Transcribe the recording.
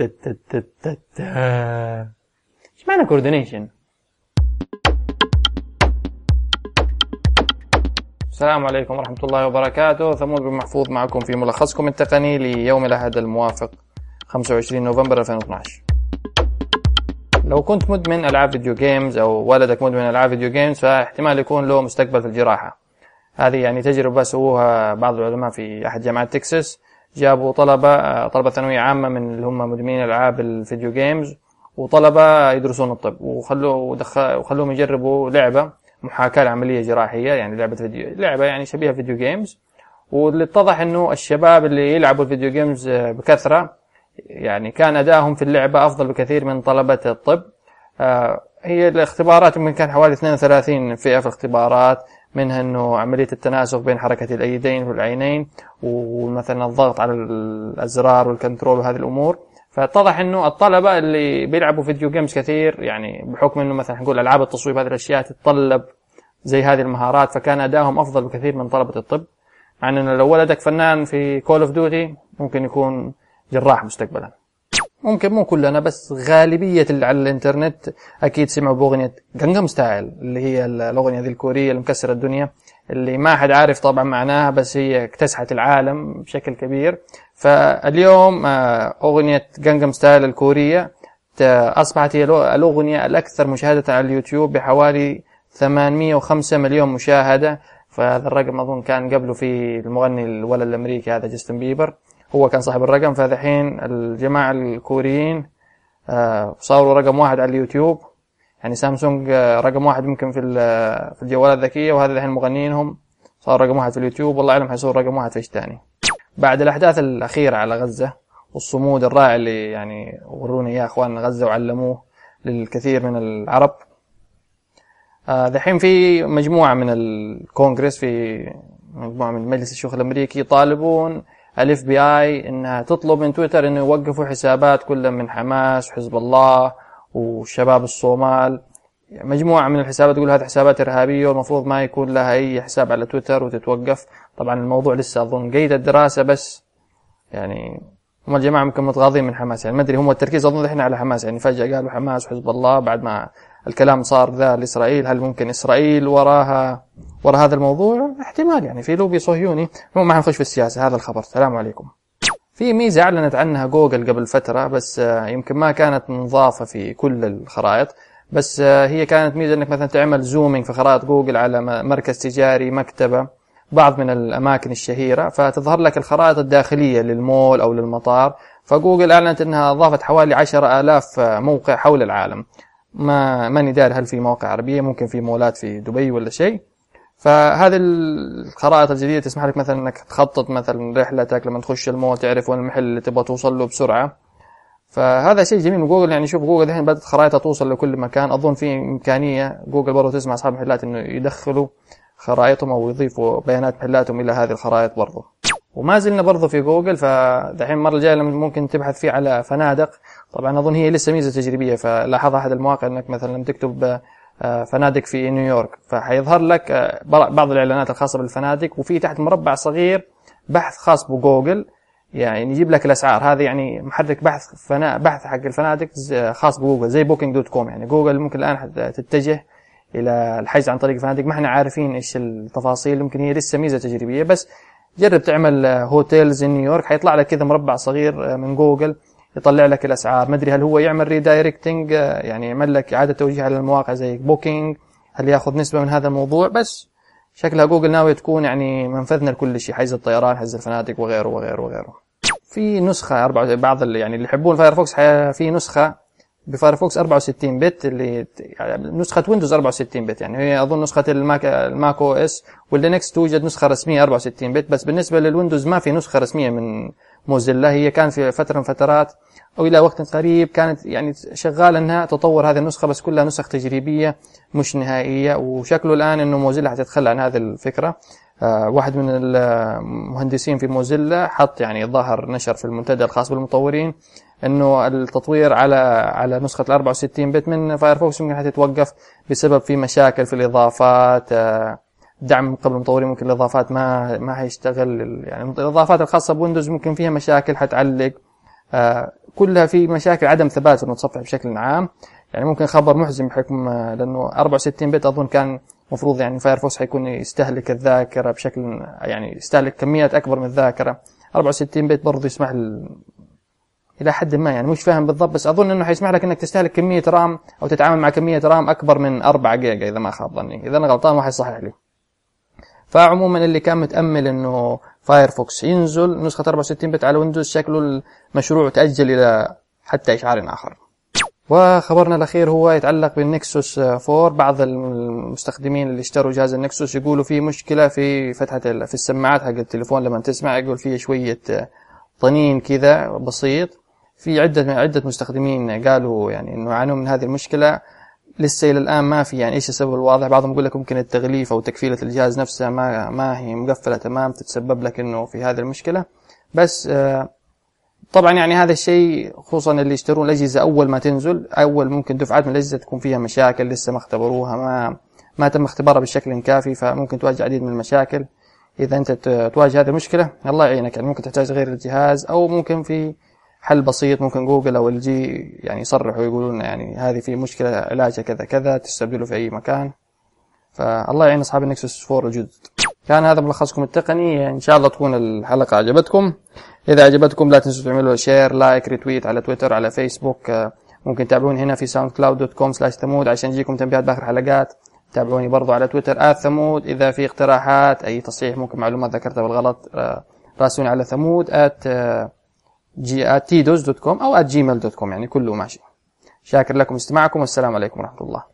إيش معنى coordination؟ السلام عليكم ورحمة الله وبركاته. ثمود بن محفوظ معكم في ملخصكم التقني ليوم الأحد الموافق 25 نوفمبر 2012 لو كنت مدمن ألعاب video games أو ولدك مدمن ألعاب video games فاحتمال يكون له مستقبل في الجراحة. هذه يعني تجربة سووها بعض العلماء في أحد جامعات تكساس. جابوا طلبة طلبة ثانوية عامة من اللي هم مدمنين ألعاب ال video games وطلبة يدرسون الطب وخلوا وخلوهم يجربوا لعبة محاكاة لعملية جراحية يعني لعبة فيديو لعبة يعني شبيهة video games واللي اتضح إنه الشباب اللي يلعبوا ال video games بكثرة يعني كان أدائهم في اللعبة أفضل بكثير من طلبة الطب. آه، هي الاختبارات يمكن كان حوالي 32 فئة في الاختبارات. منها إنه عملية التناسق بين حركة الأيدين والعينين ومثلا الضغط على الأزرار وال control وهذه الأمور. فاتضح إنه الطلبة اللي بيلعبوا video games كثير يعني بحكم إنه مثلا نقول ألعاب التصويب هذه الأشياء تتطلب زي هذه المهارات فكان أدائهم أفضل بكثير من طلبة الطب. مع إنه لو ولدك فنان في Call of Duty ممكن يكون جراح مستقبلا. ممكن مو كلنا بس غالبية اللي على الإنترنت أكيد سمعوا بأغنية Gangnam Style اللي هي الأغنية ذي الكورية اللي مكسرة الدنيا اللي ما حد عارف طبعا معناها بس هي اكتسحت العالم بشكل كبير. فاليوم آه، أغنية Gangnam Style الكورية أصبحت هي الأغنية الأكثر مشاهدة على اليوتيوب بحوالي 805 مليون مشاهدة. فهذا الرقم أظن كان قبله في المغني الولد الأمريكي هذا جاستن بيبر. هو كان صاحب الرقم فالحين الجماعة الكوريين آه، صاروا رقم واحد على اليوتيوب. يعني سامسونج آه، رقم واحد ممكن في في الجوالات الذكية وهذا الحين مغنينهم صار رقم واحد في اليوتيوب والله أعلم حيصير رقم واحد في إيش ثاني بعد الأحداث الأخيرة على غزة والصمود الرائع اللي يعني ورونا إياه إخواننا غزة وعلموه للكثير من العرب. آه، دحين في مجموعة من الكونغرس في مجموعة من مجلس الشيوخ الأمريكي يطالبون الإف بي آي إنها تطلب من تويتر إنه يوقفوا حسابات كلها من حماس وحزب الله وشباب الصومال. مجموعة من الحسابات تقول هذه حسابات إرهابية والمفروض ما يكون لها أي حساب على تويتر وتتوقف. طبعا الموضوع لسه أظن قيد الدراسة بس يعني هم الجماعة ممكن متغاضين من حماس. يعني ما أدري هم التركيز أظن الحين على حماس. يعني فجأة قالوا حماس وحزب الله بعد ما الكلام صار ذا لإسرائيل هل ممكن إسرائيل وراها ورا هذا الموضوع؟ احتمال يعني في لوبي صهيوني ما حنخش في السياسة هذا الخبر. السلام عليكم. في ميزة أعلنت عنها جوجل قبل فترة بس آه، يمكن ما كانت مضافة في كل الخرائط بس آه، هي كانت ميزة إنك مثلا تعمل zooming في خرائط جوجل على مركز تجاري مكتبة بعض من الأماكن الشهيرة فتظهر لك الخرائط الداخلية للمول أو للمطار فجوجل أعلنت أنها أضافت حوالي عشر آلاف آه، موقع حول العالم. ما ماني داري هل في مواقع عربية ممكن في مولات في دبي ولا شيء. فهذه الخرائط الجديدة تسمح لك مثلا إنك تخطط مثلا رحلتك لما تخش المول تعرف وين المحل اللي تبغى توصل له بسرعة. فهذا شيء جميل جوجل يعني شوف جوجل الحين بدأت خرائطها توصل لكل مكان. أظن في إمكانية جوجل برضه تسمح أصحاب المحلات إنه يدخلوا خرائطهم أو يضيفوا بيانات محلاتهم إلى هذه الخرائط برضه وما زلنا برضه في جوجل فدحين المرة الجاية ممكن تبحث فيه على فنادق. طبعا أظن هي لسه ميزة تجريبية فلاحظ أحد المواقع إنك مثلا لما تكتب آه، فنادق في نيويورك فحيظهر لك آه، بعض الإعلانات الخاصة بالفنادق وفي تحت مربع صغير بحث خاص بجوجل. يعني يجيب لك الأسعار. هذا يعني محرك بحث فنا بحث حق الفنادق خاص بجوجل زي Booking dot com يعني جوجل ممكن الآن تتجه إلى الحجز عن طريق الفنادق ما إحنا عارفين إيش التفاصيل يمكن هي لسه ميزة تجريبية بس جرب تعمل hotels New York حيطلع لك كذا مربع صغير آه، من جوجل يطلع لك الأسعار. ما أدري هل هو يعمل redirecting يعني يعمل لك إعادة توجيه على المواقع زي Booking هل ياخذ نسبة من هذا الموضوع؟ بس شكلها جوجل ناويه تكون يعني منفذنا لكل شيء حجز الطيران حجز الفنادق وغيره وغيره وغيره. في نسخة بعض اللي يعني اللي يحبون Firefox في نسخة ب Firefox 64 بت اللي يعني نسخة ويندوز 64 بت يعني هي أظن نسخة الماك ال Mac OS واللينكس توجد نسخة رسمية 64 بت. بس بالنسبة للويندوز ما في نسخة رسمية من موزيلا. هي كان في فترة من فترات أو إلى وقت قريب كانت يعني شغالة إنها تطور هذه النسخة بس كلها نسخ تجريبية مش نهائية. وشكله الآن إنه موزيلا حتتخلى عن هذه الفكرة. واحد من المهندسين في موزيلا حط يعني ظهر نشر في المنتدى الخاص بالمطورين إنه التطوير على على نسخة ال 64 بت من Firefox ممكن حتتوقف بسبب في مشاكل في الإضافات آه دعم قبل المطورين ممكن الإضافات ما ما حيشتغل يعني الإضافات الخاصة بويندوز ممكن فيها مشاكل حتعلق آه، كلها في مشاكل عدم ثبات المتصفح بشكل عام. يعني ممكن خبر محزن بحكم آه، لأنه 64 بت أظن كان المفروض يعني Firefox حيكون يستهلك الذاكرة بشكل يعني يستهلك كميات أكبر من الذاكرة. 64 بت برضه يسمح إلى حد ما يعني مش فاهم بالضبط بس أظن إنه حيسمح لك إنك تستهلك كمية RAM أو تتعامل مع كمية RAM أكبر من 4 جيجا إذا ما خاب ظني. إذا أنا غلطان ما حيصحح لي. فعموما اللي كان متأمل إنه Firefox ينزل نسخة 64 بت على ويندوز شكله المشروع تأجل إلى حتى إشعار آخر. وخبرنا الأخير هو يتعلق بالنكسوس 4 بعض المستخدمين اللي اشتروا جهاز النكسوس يقولوا في مشكلة في فتحة في السماعات حق التليفون. لما تسمع يقول في شوية طنين كذا بسيط. في عدة عدة مستخدمين قالوا يعني إنه يعانون من هذه المشكلة. لسه إلى الآن ما في يعني إيش السبب الواضح. بعضهم يقول لك ممكن التغليف أو تكفيلة الجهاز نفسها ما ما هي مقفلة تمام تتسبب لك إنه في هذه المشكلة. بس آه، طبعا يعني هذا الشيء خصوصا اللي يشترون الأجهزة أول ما تنزل أول ممكن دفعات من الأجهزة تكون فيها مشاكل لسه ما اختبروها ما ما تم اختبارها بشكل كافي فممكن تواجه عديد من المشاكل. إذا أنت تواجه هذه المشكلة الله يعينك. يعني ممكن تحتاج تغير الجهاز أو ممكن في حل بسيط ممكن جوجل أو LG يعني يصرحوا يقولون يعني هذه في مشكلة علاجها كذا كذا تستبدله في أي مكان. فالله يعين أصحاب ال Nexus 4 الجدد. كان هذا ملخصكم التقني. إن شاء الله تكون الحلقة عجبتكم. إذا عجبتكم لا تنسوا تعملوا share like retweet على تويتر على فيسبوك ممكن تتابعوني هنا في SoundCloud dot com slash ثمود عشان يجيكم تنبيهات بآخر حلقات. تابعوني برضو على تويتر at ثمود. إذا في اقتراحات أي تصحيح ممكن معلومات ذكرتها بالغلط آه، راسلوني على ثمود at G dot com أو Gmail dot com يعني كله ماشي. شاكر لكم استماعكم والسلام عليكم ورحمة الله.